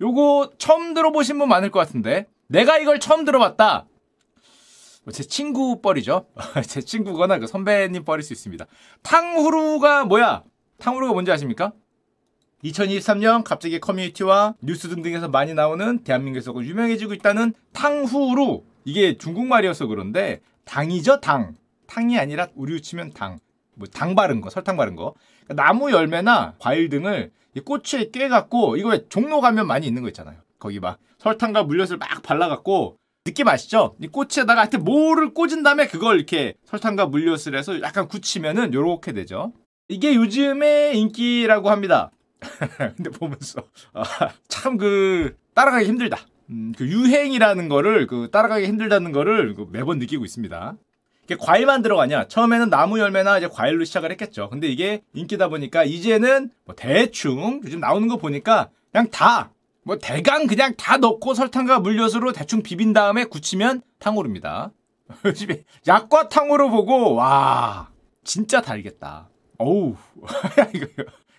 요거 처음 들어보신 분 많을 것 같은데 내가 이걸 처음 들어봤다. 뭐제 친구 뻘이죠. 제 친구거나 그 선배님 뻘일 수 있습니다. 탕후루가 뭐야? 탕후루가 뭔지 아십니까? 2023년 갑자기 커뮤니티와 뉴스 등등에서 많이 나오는 대한민국에서 유명해지고 있다는 탕후루. 이게 중국말이어서 그런데 당이죠, 당. 탕이 아니라 우리 치면 당. 뭐 당 바른 거, 설탕 바른 거. 그러니까 나무 열매나 과일 등을 꽃에 꿰갖고 이거 왜 종로 가면 많이 있는 거 있잖아요. 거기 막 설탕과 물엿을 막 발라갖고 느낌 아시죠? 이 꽃에다가 하여튼 뭐를 꽂은 다음에 그걸 이렇게 설탕과 물엿을 해서 약간 굳히면은 요렇게 되죠. 이게 요즘의 인기라고 합니다. 근데 보면서 아, 참그 따라가기 힘들다. 음, 그 유행이라는 거를 그 따라가기 힘들다는 거를 그 매번 느끼고 있습니다. 이게 과일만 들어가냐? 처음에는 나무 열매나 이제 과일로 시작을 했겠죠. 근데 이게 인기다 보니까 이제는 뭐 대충 요즘 나오는 거 보니까 그냥 다 뭐 대강 그냥 다 넣고 설탕과 물엿으로 대충 비빈 다음에 굳히면 탕후루입니다. 요즘에 약과 탕후루 보고 와 진짜 달겠다. 어우 이거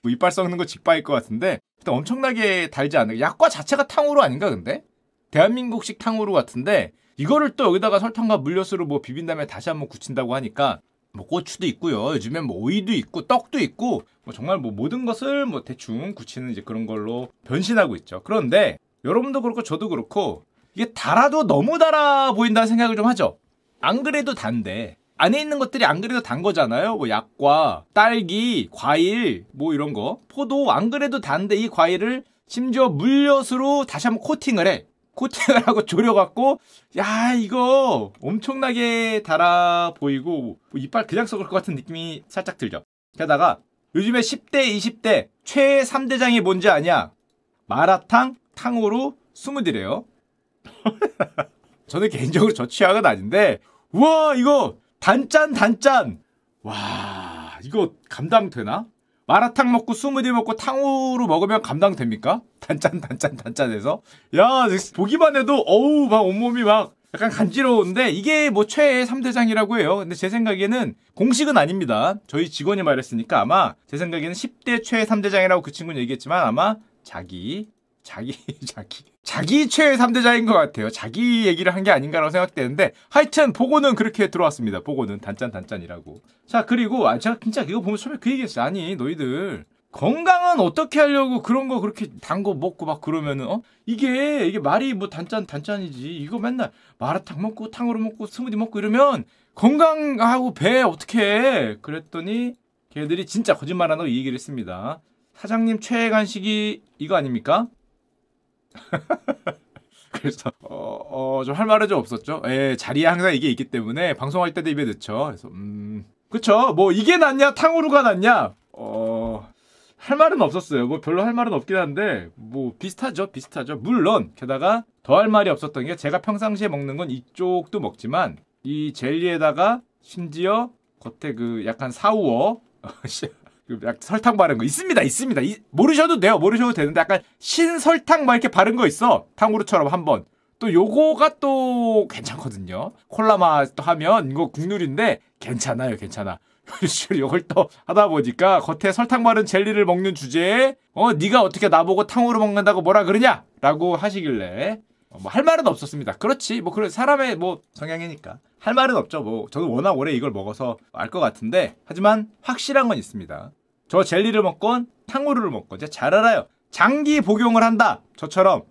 뭐 이빨 썩는 거 직바일 것 같은데 일단 엄청나게 달지 않은 약과 자체가 탕후루 아닌가 근데 대한민국식 탕후루 같은데 이거를 또 여기다가 설탕과 물엿으로 뭐 비빈 다음에 다시 한번 굳힌다고 하니까 뭐 고추도 있고요. 요즘엔 뭐 오이도 있고 떡도 있고 뭐 정말 뭐 모든 것을 뭐 대충 굳히는 이제 그런 걸로 변신하고 있죠. 그런데 여러분도 그렇고 저도 그렇고 이게 달아도 너무 달아 보인다는 생각을 좀 하죠. 안 그래도 단데 안에 있는 것들이 안 그래도 단 거잖아요. 뭐 약과 딸기, 과일 뭐 이런 거. 포도 안 그래도 단데 이 과일을 심지어 물엿으로 다시 한번 코팅을 해. 코팅을 하고 졸여갖고 야 이거 엄청나게 달아 보이고 뭐 이빨 그냥 썩을 것 같은 느낌이 살짝 들죠. 게다가 요즘에 10대, 20대 최애 3대장이 뭔지 아냐? 마라탕, 탕후루, 스무디래요. 저는 개인적으로 저 취향은 아닌데 우와 이거 단짠 단짠 와 이거 감당되나? 마라탕 먹고 스무디 먹고 탕후루 먹으면 감당됩니까? 단짠 단짠 단짠해서 야 보기만 해도 어우 막 온몸이 막 약간 간지러운데 이게 뭐 최애 3대장이라고 해요. 근데 제 생각에는 공식은 아닙니다. 저희 직원이 말했으니까 아마 제 생각에는 10대 최애 3대장이라고 그 친구는 얘기했지만 아마 자기 자기 자기 자기 최애 3대장인 것 같아요. 자기 얘기를 한 게 아닌가라고 생각되는데 하여튼 보고는 그렇게 들어왔습니다. 보고는 단짠 단짠이라고. 자 그리고 아 제가 진짜 이거 보면 처음에 그 얘기했어요. 아니 너희들 건강은 어떻게 하려고 그런 거 그렇게 단 거 먹고 막 그러면은 어 이게 이게 말이 뭐 단짠 단짠이지 이거 맨날 마라탕 먹고 탕후루 먹고 스무디 먹고 이러면 건강하고 배 어떻게 해 그랬더니 걔들이 진짜 거짓말 안 하고 이 얘기를 했습니다 사장님 최애 간식이 이거 아닙니까? 그래서 어 좀 할 말은 좀 없었죠. 예, 자리에 항상 이게 있기 때문에 방송할 때도 입에 넣죠. 그래서 음 그쵸. 뭐 이게 낫냐 탕후루가 낫냐. 어. 할 말은 없었어요. 뭐 별로 할 말은 없긴 한데 뭐 비슷하죠, 비슷하죠. 물론 게다가 더 할 말이 없었던 게 제가 평상시에 먹는 건 이쪽도 먹지만 이 젤리에다가 심지어 겉에 그 약간 사우어 그 설탕 바른 거 있습니다, 있습니다. 이, 모르셔도 돼요, 모르셔도 되는데 약간 신설탕 막 이렇게 바른 거 있어. 탕후루처럼 한번. 또 요거가 또 괜찮거든요. 콜라 맛 또 하면 이거 국룰인데 괜찮아요, 괜찮아. 이걸 또 하다 보니까 겉에 설탕 바른 젤리를 먹는 주제에 어 네가 어떻게 나보고 탕후루 먹는다고 뭐라 그러냐라고 하시길래 어, 뭐할 말은 없었습니다. 그렇지 뭐 그런 사람의 뭐 성향이니까 할 말은 없죠. 뭐 저는 워낙 오래 이걸 먹어서 알 것 같은데 하지만 확실한 건 있습니다. 저 젤리를 먹건 탕후루를 먹건 잘 알아요. 장기 복용을 한다. 저처럼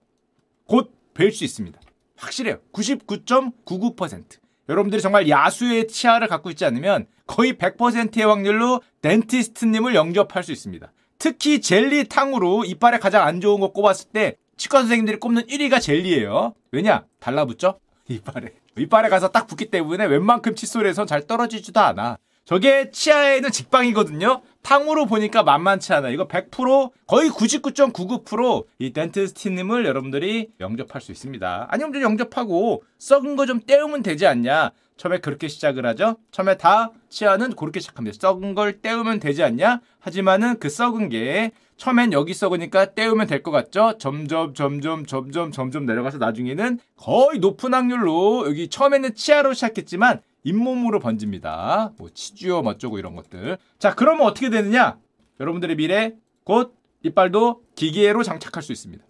곧 뵐 수 있습니다. 확실해요. 99.99%. 여러분들이 정말 야수의 치아를 갖고 있지 않으면 거의 100%의 확률로 덴티스트님을 영접할 수 있습니다. 특히 젤리탕으로 이빨에 가장 안 좋은 거 꼽았을 때 치과 선생님들이 꼽는 1위가 젤리예요. 왜냐? 달라붙죠? 이빨에. 이빨에 가서 딱 붙기 때문에 웬만큼 칫솔에선 잘 떨어지지도 않아. 저게 치아에 있는 직방이거든요. 탕으로 보니까 만만치 않아. 이거 100% 거의 99.99%이 덴티스트님을 여러분들이 영접할 수 있습니다. 아니면 좀 영접하고 썩은 거 좀 떼우면 되지 않냐? 처음에 그렇게 시작을 하죠. 처음에 다 치아는 그렇게 시작합니다. 썩은 걸 떼우면 되지 않냐? 하지만은 그 썩은 게 처음엔 여기 썩으니까 떼우면 될 것 같죠? 점점 점점 점점 점점 내려가서 나중에는 거의 높은 확률로 여기 처음에는 치아로 시작했지만 잇몸으로 번집니다. 뭐 치주어 어쩌고 이런 것들. 자, 그러면 어떻게 되느냐? 여러분들의 미래 곧 이빨도 기계로 장착할 수 있습니다.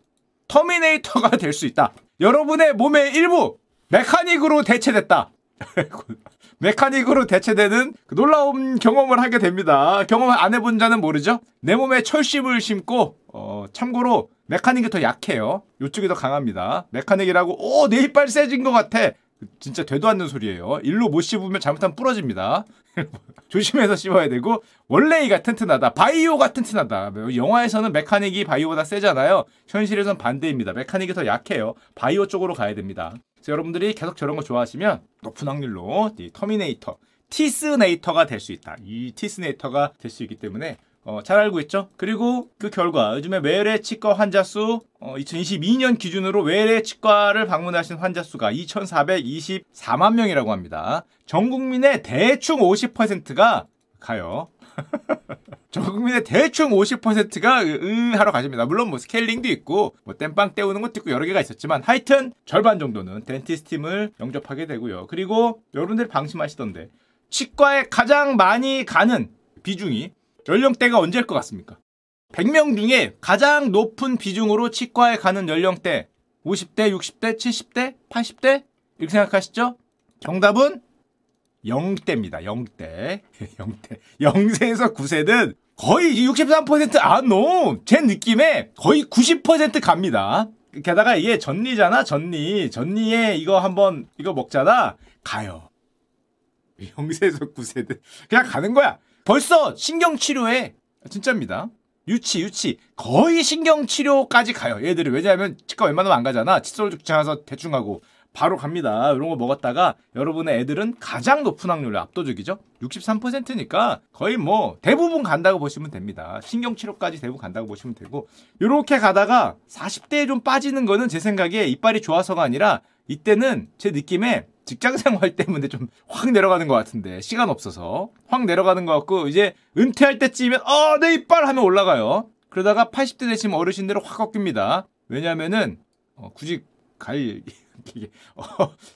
터미네이터가 될 수 있다. 여러분의 몸의 일부 mechanic으로 대체됐다. mechanic으로 대체되는 그 놀라운 경험을 하게 됩니다. 경험 안 해본 자는 모르죠? 내 몸에 철심을 심고, 어, 참고로 mechanic이 더 약해요. 요쪽이 더 강합니다. mechanic이라고, 오, 내 이빨 세진 것 같아. 진짜 되도 않는 소리예요. 일로 못 씹으면 잘못하면 부러집니다. 조심해서 씹어야 되고 원래 이가 튼튼하다. 바이오가 튼튼하다. 영화에서는 mechanic이 바이오보다 세잖아요. 현실에선 반대입니다. mechanic이 더 약해요. 바이오 쪽으로 가야 됩니다. 그래서 여러분들이 계속 저런 거 좋아하시면 높은 확률로 이 터미네이터, 티스네이터가 될 수 있다. 이 티스네이터가 될 수 있기 때문에 어, 잘 알고 있죠? 그리고 그 결과 요즘에 외래 치과 환자 수 어, 2022년 기준으로 외래 치과를 방문하신 환자 수가 2,424만 명이라고 합니다. 전 국민의 대충 50%가 가요. 전 국민의 대충 50%가 으 하러 가십니다. 물론 뭐 스케일링도 있고 뭐 땜빵 때우는 것도 있고 여러 개가 있었지만 하여튼 절반 정도는 덴티스팀을 영접하게 되고요. 그리고 여러분들이 방심하시던데 치과에 가장 많이 가는 비중이 연령대가 언제일 것 같습니까? 100명 중에 가장 높은 비중으로 치과에 가는 연령대 50대, 60대, 70대, 80대 이렇게 생각하시죠? 정답은 0대입니다. 0대. 0대. 0세에서 9세는 거의 63% 안, 노! 제 느낌에 거의 90% 갑니다. 게다가 이게 전리잖아, 전리. 전리에 이거 한번, 이거 먹잖아? 가요. 0세에서 9세는 그냥 가는 거야. 벌써 신경치료에 진짜입니다. 유치, 유치. 거의 신경치료까지 가요. 얘들이. 왜냐하면 치과 웬만하면 안 가잖아. 칫솔 귀찮아서 대충 하고. 바로 갑니다. 이런 거 먹었다가 여러분의 애들은 가장 높은 확률로 압도적이죠. 63%니까 거의 뭐 대부분 간다고 보시면 됩니다. 신경치료까지 대부분 간다고 보시면 되고 이렇게 가다가 40대에 좀 빠지는 거는 제 생각에 이빨이 좋아서가 아니라 이때는 제 느낌에 직장 생활 때문에 좀 확 내려가는 것 같은데 시간 없어서 확 내려가는 것 같고 이제 은퇴할 때쯤이면 어 내 이빨 하면 올라가요. 그러다가 80대 되시면 어르신들은 확 꺾입니다. 왜냐하면은 어, 굳이 갈 이게 어,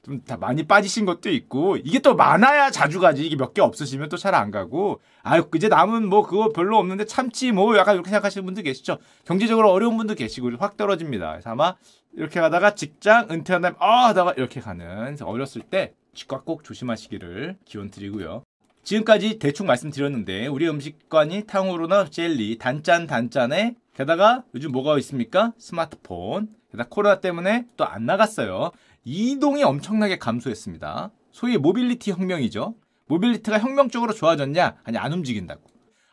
좀 다 많이 빠지신 것도 있고 이게 또 많아야 자주 가지. 이게 몇 개 없으시면 또 잘 안 가고. 아유 이제 남은 뭐 그거 별로 없는데 참지 뭐 약간 이렇게 생각하시는 분들 계시죠? 경제적으로 어려운 분도 계시고 확 떨어집니다. 아마 이렇게 가다가 직장 은퇴한 다음에 아 하다가 이렇게 가는 어렸을 때 치과 꼭 조심하시기를 기원 드리고요. 지금까지 대충 말씀드렸는데 우리 음식관이 탕후루나 젤리 단짠 단짠에 게다가 요즘 뭐가 있습니까? 스마트폰 게다가 코로나 때문에 또 안 나갔어요. 이동이 엄청나게 감소했습니다. 소위 모빌리티 혁명이죠. mobility가 혁명적으로 좋아졌냐? 아니 안 움직인다고.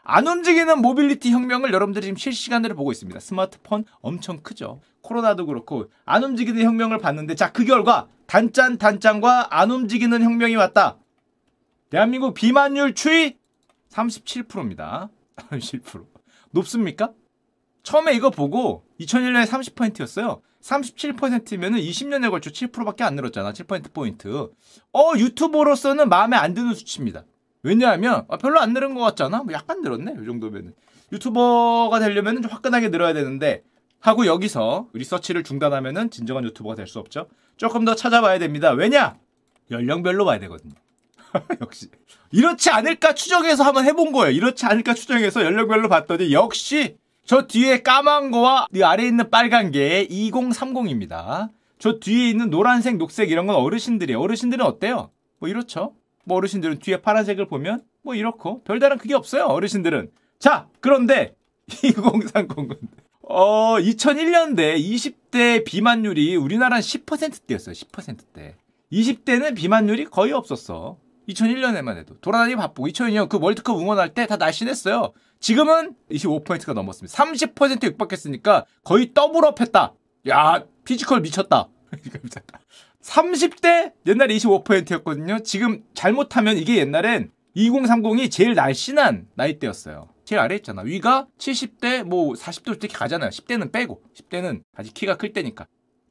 안 움직이는 모빌리티 혁명을 여러분들이 지금 실시간으로 보고 있습니다. 스마트폰 엄청 크죠. 코로나도 그렇고 안 움직이는 혁명을 봤는데 자 그 결과 단짠 단짠과 안 움직이는 혁명이 왔다. 대한민국 비만율 추이 37%입니다. 37%. 높습니까? 처음에 이거 보고 2001년에 30%였어요. 37%면은 20년에 걸쳐 7%밖에 안 늘었잖아. 7%포인트. 어, 유튜버로서는 마음에 안 드는 수치입니다. 왜냐하면 아, 별로 안 늘은 것 같잖아. 뭐 약간 늘었네. 이 정도면은. 유튜버가 되려면 좀 화끈하게 늘어야 되는데 하고 여기서 리서치를 중단하면은 진정한 유튜버가 될 수 없죠. 조금 더 찾아봐야 됩니다. 왜냐? 연령별로 봐야 되거든요. 역시 이렇지 않을까 추정해서 한번 해본 거예요. 이렇지 않을까 추정해서 연령별로 봤더니 역시 저 뒤에 까만 거와 이 아래에 있는 빨간 게 2030입니다. 저 뒤에 있는 노란색, 녹색 이런 건 어르신들이에요. 어르신들은 어때요? 뭐 이렇죠. 뭐 어르신들은 뒤에 파란색을 보면 뭐 이렇고 별다른 그게 없어요. 어르신들은. 자, 그런데 2030은 어 2001년대 20대 비만율이 우리나라는 10%대였어요. 10%대. 20대는 비만율이 거의 없었어. 2001년에만 해도 돌아다니기 바쁘고 2002년 그 월드컵 응원할 때 다 날씬했어요. 지금은 25%가 넘었습니다. 30% 육박했으니까 거의 double up 했다. 야, physical 미쳤다. 30대 옛날에 25%였거든요. 지금 잘못하면 이게 옛날엔 2030이 제일 날씬한 나이대였어요. 제일 아래 있잖아. 위가 70대 뭐 40대 이렇게 가잖아요. 10대는 빼고. 10대는 아직 키가 클 때니까.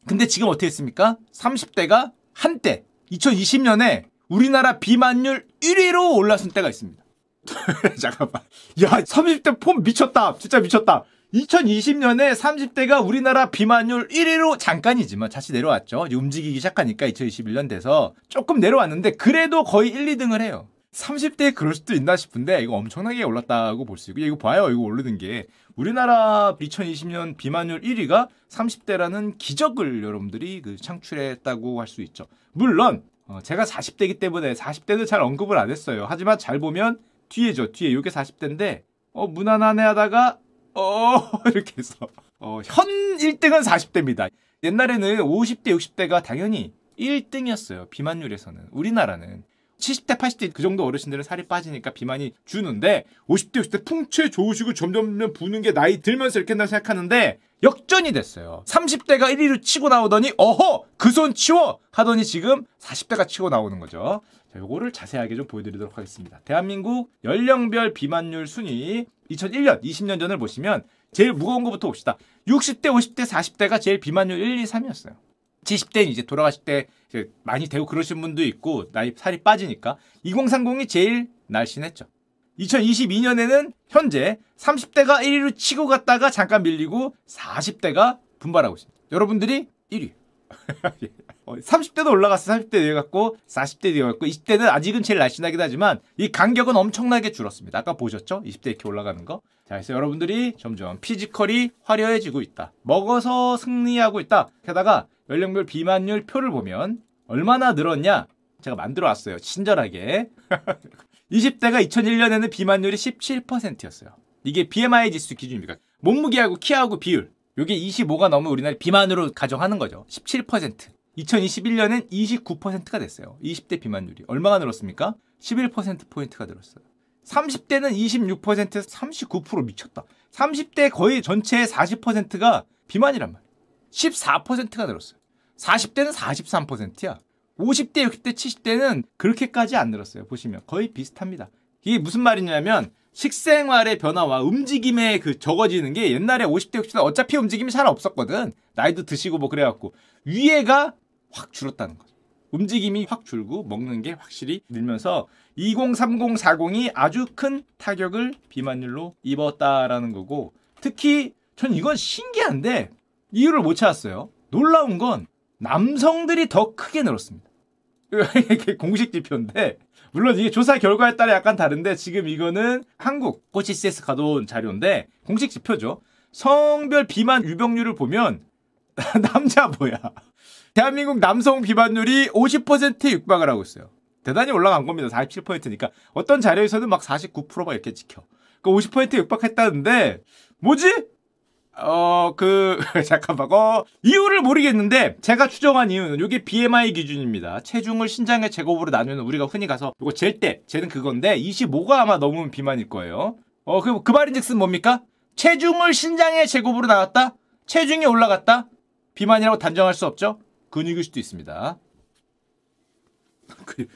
근데 지금 어떻게 했습니까? 30대가 한때 2020년에 우리나라 비만율 1위로 올랐을 때가 있습니다. 잠깐만. 야, 30대 폼 미쳤다. 진짜 미쳤다. 2020년에 30대가 우리나라 비만율 1위로 잠깐이지만 다시 내려왔죠. 움직이기 시작하니까 2021년 돼서 조금 내려왔는데 그래도 거의 1, 2등을 해요. 30대에 그럴 수도 있나 싶은데 이거 엄청나게 올랐다고 볼 수 있고 이거 봐요 이거 오르는 게 우리나라 2020년 비만율 1위가 30대라는 기적을 여러분들이 그 창출했다고 할 수 있죠 물론 어, 제가 40대이기 때문에 40대도 잘 언급을 안 했어요. 하지만 잘 보면 뒤에죠 뒤에 이게 40대인데 어 무난하네 하다가 어 이렇게 해서. 어, 현 1등은 40대입니다. 옛날에는 50대 60대가 당연히 1등이었어요. 비만율에서는. 우리나라는 70대, 80대 그 정도 어르신들은 살이 빠지니까 비만이 주는데 50대, 60대 풍채 좋으시고 점점 부는 게 나이 들면서 이렇게 한다고 생각하는데 역전이 됐어요. 30대가 1위로 치고 나오더니 어허 그 손 치워 하더니 지금 40대가 치고 나오는 거죠. 자, 요거를 자세하게 좀 보여드리도록 하겠습니다. 대한민국 연령별 비만율 순위 2001년, 20년 전을 보시면 제일 무거운 것부터 봅시다. 60대, 50대, 40대가 제일 비만율 1, 2, 3이었어요. 70대는 이제 돌아가실 때 많이 되고 그러신 분도 있고 나이 살이 빠지니까 2030이 제일 날씬했죠. 2022년에는 현재 30대가 1위로 치고 갔다가 잠깐 밀리고 40대가 분발하고 있습니다. 여러분들이 1위. 30대도 올라갔어. 30대 내려갔고 40대 내려갔고 20대는 아직은 제일 날씬하긴 하지만 이 간격은 엄청나게 줄었습니다. 아까 보셨죠? 20대 이렇게 올라가는 거. 자, 그래서 여러분들이 점점 피지컬이 화려해지고 있다. 먹어서 승리하고 있다. 게다가 연령별 비만율 표를 보면 얼마나 늘었냐? 제가 만들어 왔어요. 친절하게. 20대가 2001년에는 비만율이 17%였어요. 이게 BMI 지수 기준입니다. 몸무게하고 키하고 비율. 요게 25가 넘으면 우리나라 비만으로 가정하는 거죠. 17%. 2021년엔 29%가 됐어요. 20대 비만율이. 얼마가 늘었습니까? 11%포인트가 늘었어요. 30대는 26%에서 39% 미쳤다. 30대 거의 전체의 40%가 비만이란 말이에요. 14%가 늘었어요. 40대는 43%야. 50대, 60대, 70대는 그렇게까지 안 늘었어요. 보시면 거의 비슷합니다. 이게 무슨 말이냐면 식생활의 변화와 움직임의 그 적어지는 게 옛날에 50대, 60대 어차피 움직임이 잘 없었거든. 나이도 드시고 뭐 그래갖고 위에가 확 줄었다는 거죠. 움직임이 확 줄고 먹는 게 확실히 늘면서 2030, 40이 아주 큰 타격을 비만율로 입었다라는 거고 특히 전 이건 신기한데 이유를 못 찾았어요. 놀라운 건 남성들이 더 크게 늘었습니다. 이게 공식 지표인데 물론 이게 조사 결과에 따라 약간 다른데 지금 이거는 한국 코치CS 가져온 자료인데 공식 지표죠. 성별 비만 유병률을 보면 남자 뭐야? 대한민국 남성 비만율이 50%에 육박을 하고 있어요. 대단히 올라간 겁니다. 47%니까 어떤 자료에서는 막 49%막 이렇게 지켜. 그 50%에 육박했다는데 뭐지? 어, 그, 잠깐만, 어, 이유를 모르겠는데, 제가 추정한 이유는, 이게 BMI 기준입니다. 체중을 신장의 제곱으로 나누면 우리가 흔히 가서, 이거 잴 때, 쟤는 그건데, 25가 아마 넘으면 비만일 거예요. 어, 그, 그 말인 즉슨 뭡니까? 체중을 신장의 제곱으로 나왔다? 체중이 올라갔다? 비만이라고 단정할 수 없죠? 근육일 수도 있습니다. 그,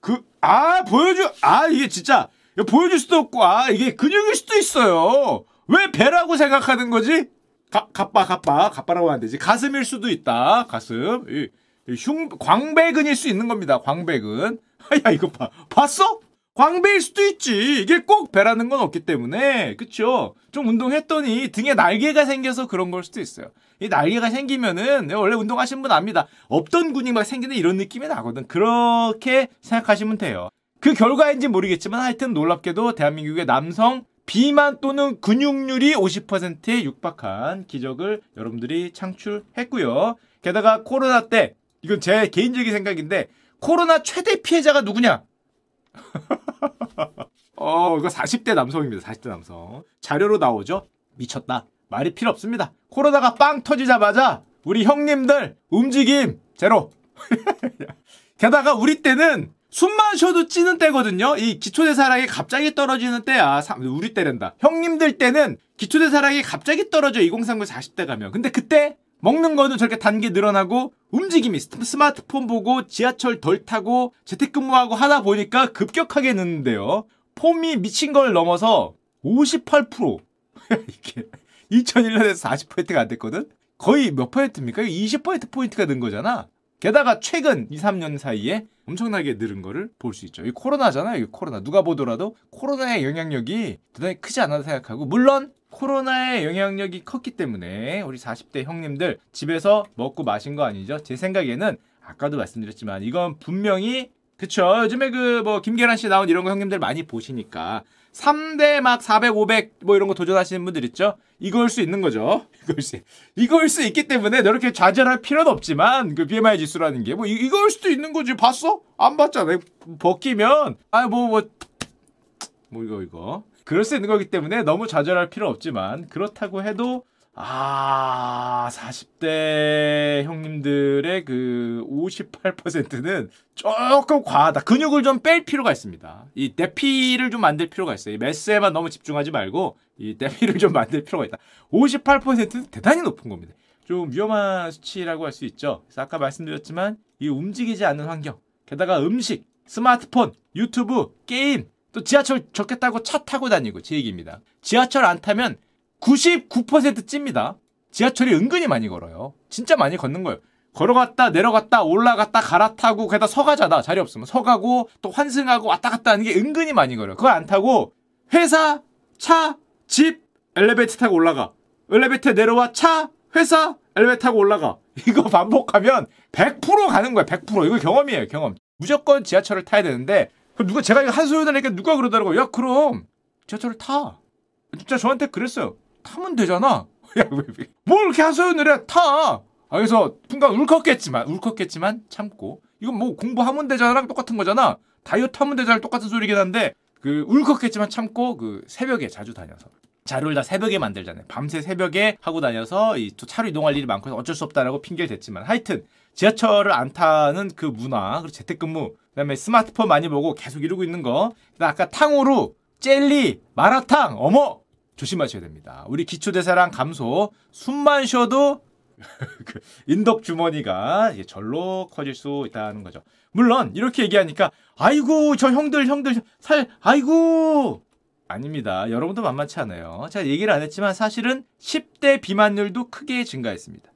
그, 아, 보여줘, 아, 이게 진짜, 보여줄 수도 없고, 아, 이게 근육일 수도 있어요. 왜 배라고 생각하는 거지? 가, 가빠, 가빠, 가빠라고 하면 되지. 가슴일 수도 있다. 가슴. 이, 이 흉, 광배근일 수 있는 겁니다. 광배근. 야, 이거 봐. 봤어? 광배일 수도 있지. 이게 꼭 배라는 건 없기 때문에. 그쵸? 좀 운동했더니 등에 날개가 생겨서 그런 걸 수도 있어요. 이 날개가 생기면은 원래 운동하신 분 압니다. 없던 근육이 막 생기는 이런 느낌이 나거든. 그렇게 생각하시면 돼요. 그 결과인지 모르겠지만 하여튼 놀랍게도 대한민국의 남성 비만 또는 근육률이 50%에 육박한 기적을 여러분들이 창출했고요. 게다가 코로나 때 이건 제 개인적인 생각인데 코로나 최대 피해자가 누구냐? 어, 이거 40대 남성입니다. 40대 남성. 자료로 나오죠? 미쳤다. 말이 필요 없습니다. 코로나가 빵 터지자마자 우리 형님들 움직임 제로. 게다가 우리 때는 숨만 쉬어도 찌는 때거든요. 이 기초대사량이 갑자기 떨어지는 때야. 우리 때랜다. 형님들 때는 기초대사량이 갑자기 떨어져. 2039 40대 가면. 근데 그때 먹는 거는 저렇게 단계 늘어나고 움직임이 스마트폰 보고 지하철 덜 타고 재택근무하고 하다 보니까 급격하게 는데요. 폼이 미친 걸 넘어서 58% 이게 2001년에서 40%가 안 됐거든. 거의 몇 퍼센트입니까? 20% 포인트가 는 거잖아. 게다가 최근 2, 3년 사이에 엄청나게 늘은 거를 볼 수 있죠. 이 코로나잖아요. 이 코로나. 누가 보더라도 코로나의 영향력이 대단히 크지 않아 생각하고 물론 코로나의 영향력이 컸기 때문에 우리 40대 형님들 집에서 먹고 마신 거 아니죠? 제 생각에는 아까도 말씀드렸지만 이건 분명히 그쵸. 요즘에 그 뭐 김계란 씨 나온 이런 거 형님들 많이 보시니까 3대 막 400, 500 뭐 이런 거 도전하시는 분들 있죠? 이걸 수 있는 거죠. 이걸 수, 이걸 수 있기 때문에 이렇게 좌절할 필요는 없지만 그 BMI 지수라는 게 뭐 이걸 수도 있는 거지. 봤어? 안 봤잖아. 벗기면 아뭐 뭐, 뭐 이거 이거. 그럴 수 있는 거기 때문에 너무 좌절할 필요 없지만 그렇다고 해도 아, 40대 형님들의 그 58%는 조금 과하다. 근육을 좀 뺄 필요가 있습니다. 이 내피를 좀 만들 필요가 있어요. 이 매스에만 너무 집중하지 말고 이 내피를 좀 만들 필요가 있다. 58%는 대단히 높은 겁니다. 좀 위험한 수치라고 할 수 있죠. 그래서 아까 말씀드렸지만 이 움직이지 않는 환경, 게다가 음식, 스마트폰, 유튜브, 게임, 또 지하철 적게 타고 차 타고 다니고 제 얘기입니다. 지하철 안 타면 99% 찝니다. 지하철이 은근히 많이 걸어요. 진짜 많이 걷는 거예요. 걸어갔다 내려갔다 올라갔다 갈아타고 게다 서가잖아 자리 없으면 서가고 또 환승하고 왔다 갔다 하는 게 은근히 많이 걸어요. 그거 안 타고 회사 차 집 엘리베이터 타고 올라가 엘리베이터 내려와 차 회사 엘리베이터 타고 올라가 이거 반복하면 100% 가는 거야 100% 이거 경험이에요 경험 무조건 지하철을 타야 되는데 누가 제가 이거 한 소리 하니까 누가 그러더라고 야 그럼 지하철을 타 진짜 저한테 그랬어요 타면 되잖아. 야, 뭘 이렇게 하소연을 해? 타! 아, 그래서 순간 울컥했지만, 울컥했지만 참고. 이건 뭐 공부하면 되잖아랑 똑같은 거잖아. 다이어트 하면 되잖아 똑같은 소리긴 한데, 그 울컥했지만 참고 그 새벽에 자주 다녀서. 자료를 다 새벽에 만들잖아요. 밤새 새벽에 하고 다녀서 이 또 차로 이동할 일이 많고 어쩔 수 없다라고 핑계를 댔지만 하여튼 지하철을 안 타는 그 문화, 그리고 재택근무, 그다음에 스마트폰 많이 보고 계속 이러고 있는 거. 아까 탕후루, 젤리, 마라탕, 어머 조심하셔야 됩니다. 우리 기초대사량 감소, 숨만 쉬어도 그 인덕 주머니가 절로 커질 수 있다는 거죠. 물론 이렇게 얘기하니까 아이고 저 형들 형들 살 아이고 아닙니다. 여러분도 만만치 않아요. 제가 얘기를 안 했지만 사실은 10대 비만율도 크게 증가했습니다.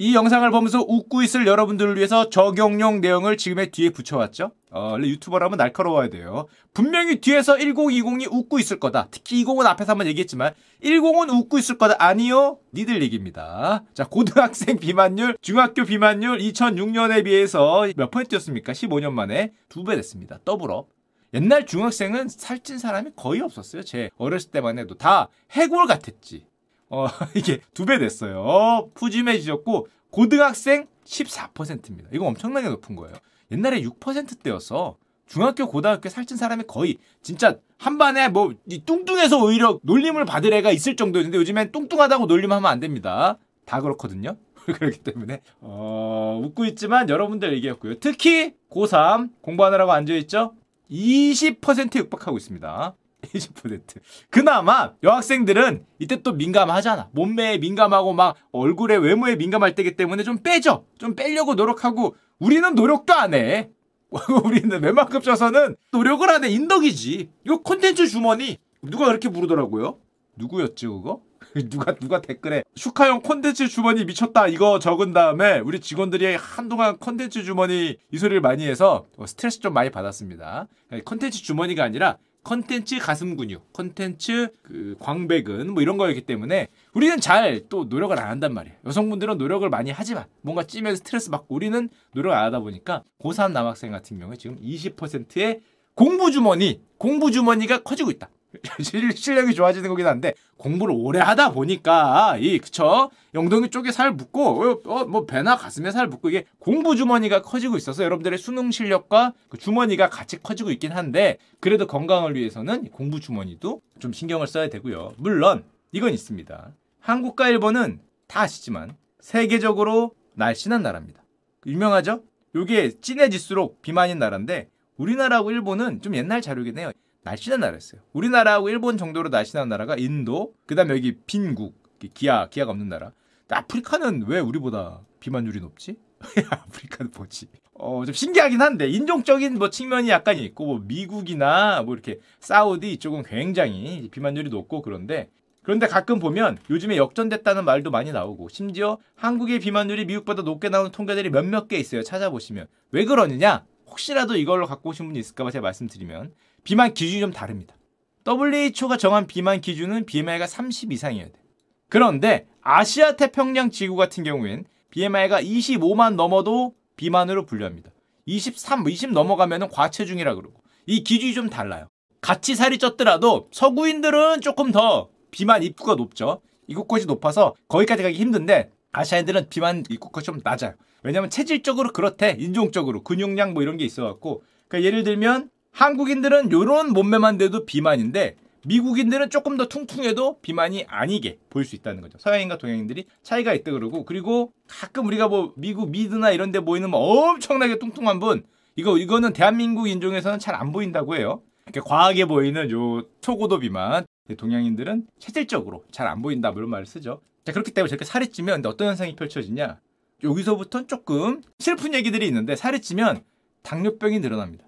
이 영상을 보면서 웃고 있을 여러분들을 위해서 적용용 내용을 지금의 뒤에 붙여왔죠. 어, 원래 유튜버라면 날카로워야 돼요. 분명히 뒤에서 1020이 웃고 있을 거다. 특히 20은 앞에서 한번 얘기했지만 10은 웃고 있을 거다. 아니요. 니들 얘기입니다. 자, 고등학생 비만율, 중학교 비만율 2006년에 비해서 몇 퍼센트였습니까? 15년 만에 두 배 됐습니다. 더블업. 옛날 중학생은 살찐 사람이 거의 없었어요. 제 어렸을 때만 해도 다 해골 같았지. 어, 이게 두 배 됐어요. 푸짐해지셨고 고등학생 14%입니다. 이거 엄청나게 높은 거예요. 옛날에 6%대였어. 중학교, 고등학교 살찐 사람이 거의 진짜 한 반에 뭐 뚱뚱해서 오히려 놀림을 받을 애가 있을 정도였는데 요즘엔 뚱뚱하다고 놀림하면 안 됩니다. 다 그렇거든요. 그렇기 때문에 어, 웃고 있지만 여러분들 얘기했고요. 특히 고3 공부하느라고 앉아있죠? 20% 육박하고 있습니다. 20%. 그나마 여학생들은 이때 또 민감하잖아. 몸매에 민감하고 막 얼굴에 외모에 민감할 때기 때문에 좀 빼죠. 좀 빼려고 노력하고 우리는 노력도 안 해. 우리는 웬만큼 쪄서는 노력을 안 해. 인덕이지. 이거 콘텐츠 주머니. 누가 그렇게 부르더라고요? 누구였지 그거? 누가 누가 댓글에 슈카형 콘텐츠 주머니 미쳤다 이거 적은 다음에 우리 직원들이 한동안 콘텐츠 주머니 이 소리를 많이 해서 스트레스 좀 많이 받았습니다. 콘텐츠 주머니가 아니라 컨텐츠 가슴 근육, 컨텐츠 그 광배근 뭐 이런 거였기 때문에 우리는 잘 또 노력을 안 한단 말이에요. 여성분들은 노력을 많이 하지만 뭔가 찌면서 스트레스 받고 우리는 노력을 안 하다 보니까 고3 남학생 같은 경우에 지금 20%의 공부 주머니, 공부 주머니가 커지고 있다. 실력이 좋아지는 거긴 한데 공부를 오래 하다 보니까 이 그쵸? 영동이 쪽에 살 붙고 어, 어, 뭐 배나 가슴에 살 붙고 이게 공부 주머니가 커지고 있어서 여러분들의 수능 실력과 그 주머니가 같이 커지고 있긴 한데 그래도 건강을 위해서는 공부 주머니도 좀 신경을 써야 되고요. 물론 이건 있습니다. 한국과 일본은 다 아시지만 세계적으로 날씬한 나라입니다. 유명하죠? 요게 진해질수록 비만인 나라인데 우리나라하고 일본은 좀 옛날 자료긴 해요 날씬한 나라였어요. 우리나라하고 일본 정도로 날씬한 나라가 인도, 그다음에 여기 빈국, 기아, 기아가 없는 나라. 아프리카는 왜 우리보다 비만율이 높지? 아프리카는 뭐지? 어, 좀 신기하긴 한데, 인종적인 뭐 측면이 약간 있고, 뭐 미국이나 뭐 이렇게 사우디 이쪽은 굉장히 비만율이 높고 그런데, 그런데 가끔 보면 요즘에 역전됐다는 말도 많이 나오고, 심지어 한국의 비만율이 미국보다 높게 나오는 통계들이 몇몇 개 있어요. 찾아보시면. 왜 그러느냐? 혹시라도 이걸로 갖고 오신 분이 있을까봐 제가 말씀드리면, 비만 기준이 좀 다릅니다. WHO가 정한 비만 기준은 BMI가 30 이상이어야 돼. 그런데 아시아 태평양 지구 같은 경우엔 BMI가 25만 넘어도 비만으로 분류합니다. 23, 20 넘어가면은 과체중이라 그러고 이 기준이 좀 달라요. 같이 살이 쪘더라도 서구인들은 조금 더 비만 입구가 높죠. 입구컷이 높아서 거기까지 가기 힘든데 아시아인들은 비만 입구컷이 좀 낮아요. 왜냐면 체질적으로 그렇대. 인종적으로 근육량 뭐 이런 게 있어갖고. 그러니까 예를 들면 한국인들은 요런 몸매만 돼도 비만인데 미국인들은 조금 더 퉁퉁해도 비만이 아니게 보일 수 있다는 거죠. 서양인과 동양인들이 차이가 있다 그러고 그리고 가끔 우리가 뭐 미국 미드나 이런 데 보이는 뭐 엄청나게 뚱뚱한 분 이거 이거는 대한민국 인종에서는 잘 안 보인다고 해요. 이렇게 과하게 보이는 요 초고도 비만 동양인들은 체질적으로 잘 안 보인다 뭐 이런 말을 쓰죠. 자 그렇기 때문에 저렇게 살이 찌면 어떤 현상이 펼쳐지냐 여기서부터 조금 슬픈 얘기들이 있는데 살이 찌면 당뇨병이 늘어납니다.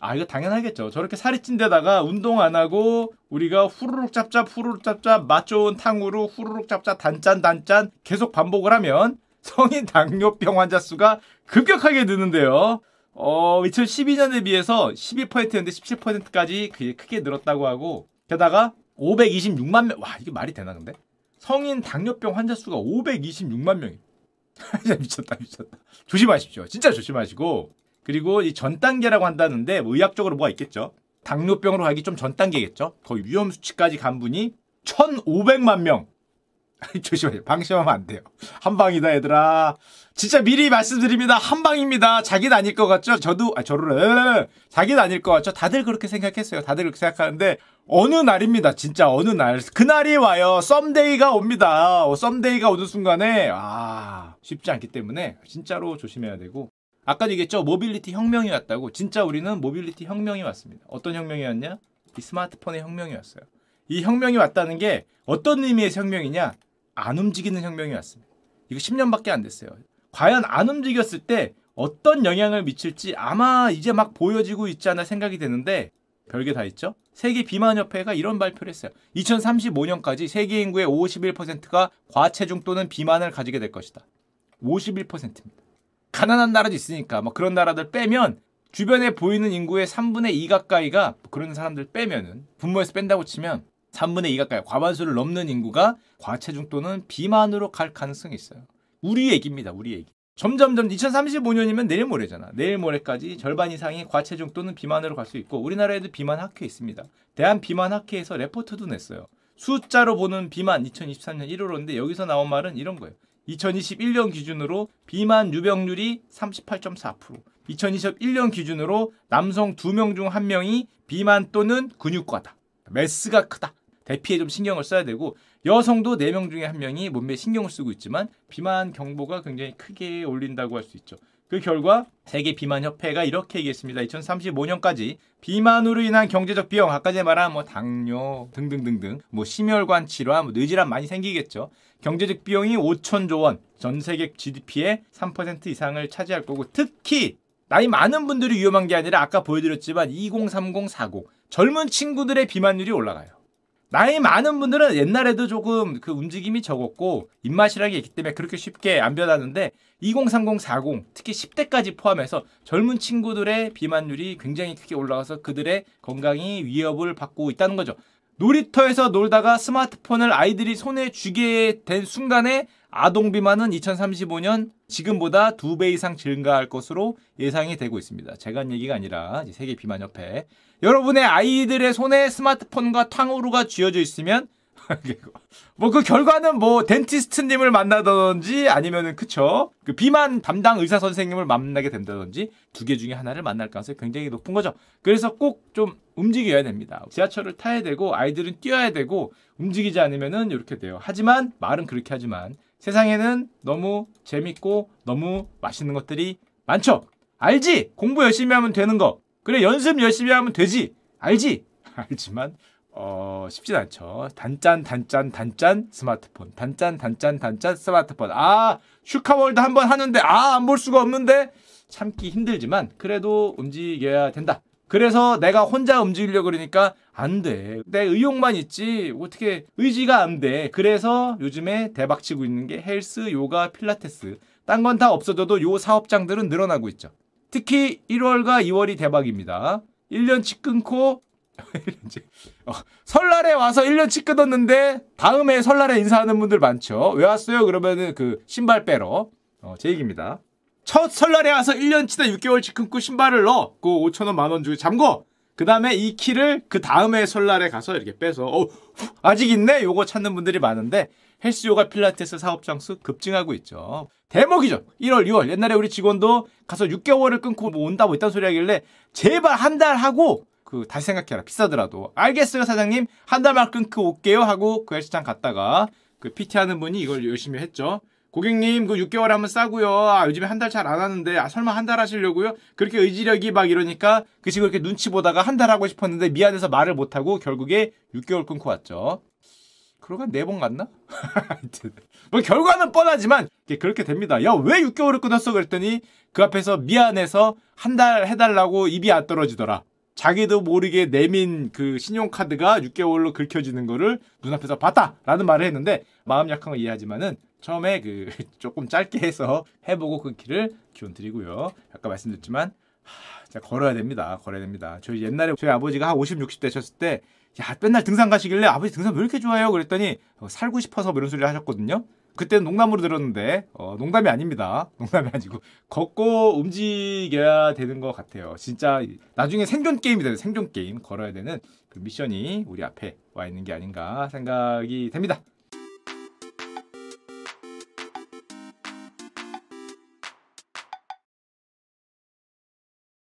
아 이거 당연하겠죠. 저렇게 살이 찐 데다가 운동 안 하고 우리가 후루룩 짭짭 후루룩 짭짭 맛 좋은 탕후루 후루룩 짭짭 단짠 단짠 계속 반복을 하면 성인 당뇨병 환자 수가 급격하게 느는데요. 어 2012년에 비해서 12%였는데 17%까지 크게 늘었다고 하고 게다가 526만 명. 와 이게 말이 되나 근데? 성인 당뇨병 환자 수가 526만 명이. 미쳤다 미쳤다. 조심하십시오. 진짜 조심하시고 그리고 이 전 단계라고 한다는데 뭐 의학적으로 뭐가 있겠죠. 당뇨병으로 가기 좀 전 단계겠죠. 거의 위험 수치까지 간 분이 1,500만 명. 조심하세요. 방심하면 안 돼요. 한 방이다 얘들아. 진짜 미리 말씀드립니다. 한 방입니다. 자기는 아닐 것 같죠? 저도 아 저를 자기는 아닐 것 같죠? 다들 그렇게 생각했어요. 다들 그렇게 생각하는데 어느 날입니다. 진짜 어느 날 그날이 와요. someday가 옵니다. 어, someday가 오는 순간에 아 쉽지 않기 때문에 진짜로 조심해야 되고 아까도 얘기했죠. 모빌리티 혁명이 왔다고. 진짜 우리는 모빌리티 혁명이 왔습니다. 어떤 혁명이 왔냐? 이 스마트폰의 혁명이 왔어요. 이 혁명이 왔다는 게 어떤 의미의 혁명이냐? 안 움직이는 혁명이 왔습니다. 이거 10년밖에 안 됐어요. 과연 안 움직였을 때 어떤 영향을 미칠지 아마 이제 막 보여지고 있지 않나 생각이 되는데 별게 다 있죠. 세계 비만협회가 이런 발표를 했어요. 2035년까지 세계 인구의 51%가 과체중 또는 비만을 가지게 될 것이다. 51%입니다. 가난한 나라도 있으니까 뭐 그런 나라들 빼면 주변에 보이는 인구의 3분의 2 가까이가 그런 사람들 빼면은 분모에서 뺀다고 치면 3분의 2 가까이 과반수를 넘는 인구가 과체중 또는 비만으로 갈 가능성이 있어요. 우리 얘기입니다. 우리 얘기. 점점점 2035년이면 내일 모레잖아. 내일 모레까지 절반 이상이 과체중 또는 비만으로 갈 수 있고 우리나라에도 비만 학회 있습니다. 대한 비만 학회에서 레포트도 냈어요. 숫자로 보는 비만 2023년 1월호인데 여기서 나온 말은 이런 거예요. 2021년 기준으로 비만 유병률이 38.4%. 2021년 기준으로 남성 2명 중 1명이 비만 또는 근육과다. 메스가 크다. 대피에 좀 신경을 써야 되고 여성도 4명 중에 1명이 몸매에 신경을 쓰고 있지만 비만 경보가 굉장히 크게 올린다고 할 수 있죠. 그 결과 세계 비만 협회가 이렇게 얘기했습니다. 2035년까지 비만으로 인한 경제적 비용 아까 전에 말한 뭐 당뇨 등등등등 뭐 심혈관 질환, 뭐 뇌질환 많이 생기겠죠. 경제적 비용이 5천조 원, 전 세계 GDP의 3% 이상을 차지할 거고 특히 나이 많은 분들이 위험한 게 아니라 아까 보여드렸지만 20, 30, 40 젊은 친구들의 비만율이 올라가요. 나이 많은 분들은 옛날에도 조금 그 움직임이 적었고 입맛이라는 게 있기 때문에 그렇게 쉽게 안 변하는데 20, 30, 40 특히 10대까지 포함해서 젊은 친구들의 비만율이 굉장히 크게 올라가서 그들의 건강이 위협을 받고 있다는 거죠. 놀이터에서 놀다가 스마트폰을 아이들이 손에 쥐게 된 순간에 아동 비만은 2035년 지금보다 두 배 이상 증가할 것으로 예상이 되고 있습니다. 제가 한 얘기가 아니라 세계 비만 협회. 여러분의 아이들의 손에 스마트폰과 탕후루가 쥐어져 있으면 뭐 그 결과는 뭐 덴티스트님을 만나든지 아니면은 그쵸 그 비만 담당 의사 선생님을 만나게 된다든지 두 개 중에 하나를 만날 가능성이 굉장히 높은 거죠. 그래서 꼭 좀 움직여야 됩니다. 지하철을 타야 되고 아이들은 뛰어야 되고 움직이지 않으면은 이렇게 돼요. 하지만 말은 그렇게 하지만 세상에는 너무 재밌고 너무 맛있는 것들이 많죠. 알지? 공부 열심히 하면 되는 거. 그래 연습 열심히 하면 되지. 알지? 알지만 어, 쉽진 않죠. 단짠, 단짠, 단짠 스마트폰. 단짠, 단짠, 단짠 스마트폰. 아, 슈카월드 한 번 하는데, 아, 안 볼 수가 없는데, 참기 힘들지만, 그래도 움직여야 된다. 그래서 내가 혼자 움직이려고 그러니까 안 돼. 내 의욕만 있지 어떻게 의지가 안 돼. 그래서 요즘에 대박치고 있는 게 헬스, 요가, 필라테스. 딴 건 다 없어져도 요 사업장들은 늘어나고 있죠. 특히 1월과 2월이 대박입니다. 1년치 끊고 어, 설날에 와서 1년치 끊었는데 다음에 설날에 인사하는 분들 많죠. 왜 왔어요? 그러면은 그 신발 빼러. 어, 제 얘기입니다. 첫 설날에 와서 1년치나 6개월치 끊고 신발을. 그 5천원 만원 주고 잠궈. 그 다음에 이 키를 그 다음에 설날에 가서 이렇게 빼서 어, 아직 있네? 요거 찾는 분들이 많은데 헬스요가 필라테스 사업 장 수 급증하고 있죠. 대목이죠. 1월, 2월. 옛날에 우리 직원도 가서 6개월을 끊고 뭐 온다 뭐 이딴 소리 하길래 제발 한 달 하고 그 다시 생각해라. 비싸더라도. 알겠어요, 사장님. 한 달만 끊고 올게요 하고 그 헬스장 갔다가 그 PT 하는 분이 이걸 열심히 했죠. 고객님 그 6개월 하면 싸고요. 아, 요즘에 한 달 잘 안 하는데 아, 설마 한 달 하시려고요? 그렇게 의지력이 막 이러니까 그 친구 이렇게 눈치 보다가 한 달 하고 싶었는데 미안해서 말을 못 하고 결국에 6개월 끊고 왔죠. 그러고 한 네 번 갔나? 하여튼 뭐 결과는 뻔하지만 그렇게 됩니다. 야 왜 6개월을 끊었어? 그랬더니 그 앞에서 미안해서 한 달 해달라고 입이 안 떨어지더라. 자기도 모르게 내민 그 신용카드가 6개월로 긁혀지는 거를 눈앞에서 봤다라는 말을 했는데 마음 약한 거 이해하지만은 처음에 그 조금 짧게 해서 해보고 끊기를 기원 드리고요. 아까 말씀드렸지만 하, 걸어야 됩니다. 걸어야 됩니다. 저희 옛날에 저희 아버지가 한 50, 60 되셨을 때 야, 맨날 등산 가시길래 아버지 등산 왜 이렇게 좋아해요? 그랬더니 어, 살고 싶어서 뭐 이런 소리를 하셨거든요. 그때는 농담으로 들었는데 어, 농담이 아닙니다. 농담이 아니고 걷고 움직여야 되는 것 같아요. 진짜 나중에 생존 게임이 되는 생존 게임 걸어야 되는 그 미션이 우리 앞에 와 있는 게 아닌가 생각이 됩니다.